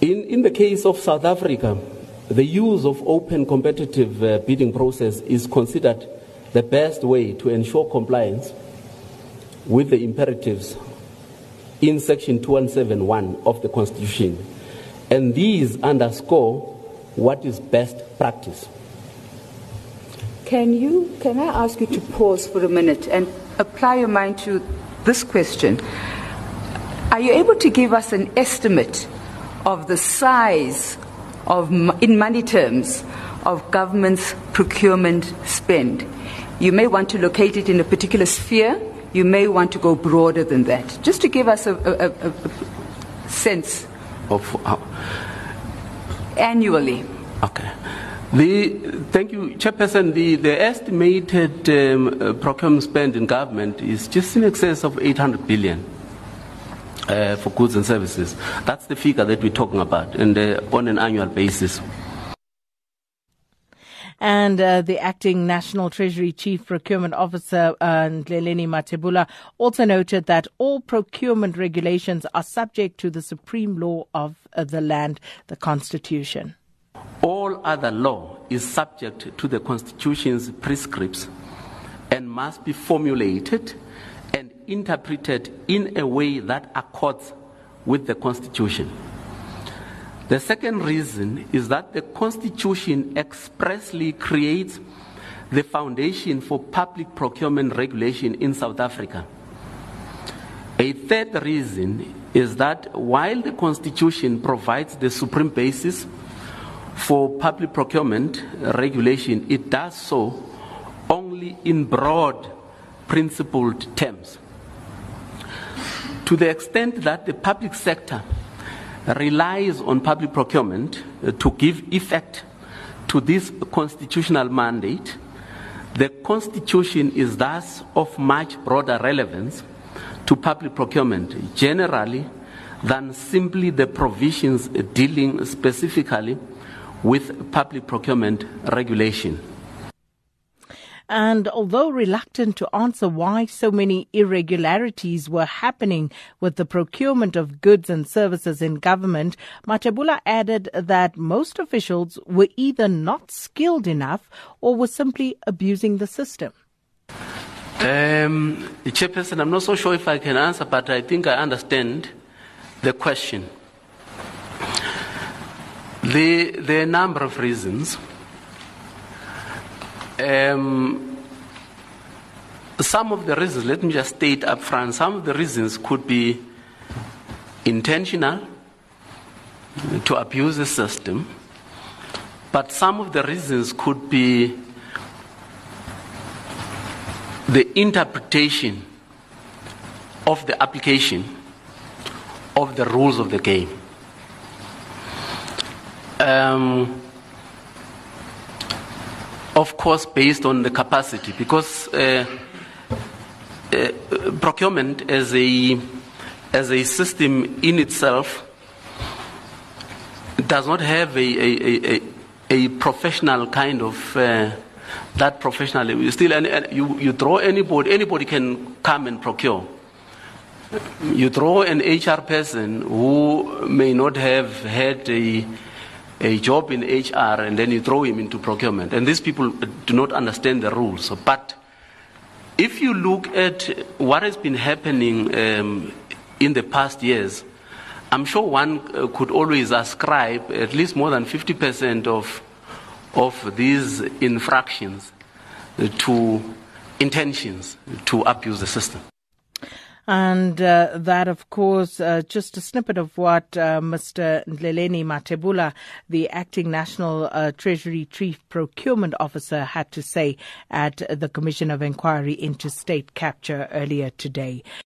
In, in the case of South Africa, the use of open competitive uh, bidding process is considered the best way to ensure compliance with the imperatives in section 2171 of the constitution and these underscore what is best practice Can you can I ask you to pause for a minute and apply your mind to this question? Are you able to give us an estimate of the size of in money terms of government's procurement spend? You may want to locate it in a particular sphere. You may want to go broader than that. Just to give us a, a, a, sense of how, annually. Okay. The, thank you, Chairperson. The, the estimated um, uh, procurement spend in government is just in excess of 800 billion uh, for goods and services. That's the figure that we're talking about, and uh, on an annual basis. And uh, the acting National Treasury Chief Procurement Officer, uh, Ndleleni Mathebula, also noted that all procurement regulations are subject to the supreme law of uh, the land, the Constitution. All other law is subject to the Constitution's prescripts and must be formulated interpreted in a way that accords with the Constitution. The second reason is that the Constitution expressly creates the foundation for public procurement regulation in South Africa. A third reason is that while the Constitution provides the supreme basis for public procurement regulation, it does so only in broad, principled terms. To the extent that the public sector relies on public procurement uh, to give effect to this constitutional mandate, the Constitution is thus of much broader relevance to public procurement generally than simply the provisions dealing specifically with public procurement regulation. And although reluctant to answer why so many irregularities were happening with the procurement of goods and services in government, Mathebula added that most officials were either not skilled enough or were simply abusing the system. Um, Chairperson, I'm not so sure if I can answer, but I think I understand the question. The, there are a number of reasons. Um, some of the reasons, let me just state up front, some of the reasons could be intentional to abuse the system, but some of the reasons could be the interpretation of the application of the rules of the game. Um, of course, based on the capacity, because uh, uh, procurement as a as a system in itself does not have a a, a, a professional kind of uh, that professional. You still you you draw anybody anybody can come and procure. You draw an HR person who may not have had a a job in HR and then you throw him into procurement. And these people do not understand the rules. But if you look at what has been happening um, in the past years, I'm sure one uh, could always ascribe at least more than 50% of, of these infractions to intentions to abuse the system. And uh, that, of course, uh, just a snippet of what uh, Mr. Ndleleni Mathebula, the acting National uh, Treasury Chief Procurement Officer, had to say at the Commission of Inquiry into State Capture earlier today.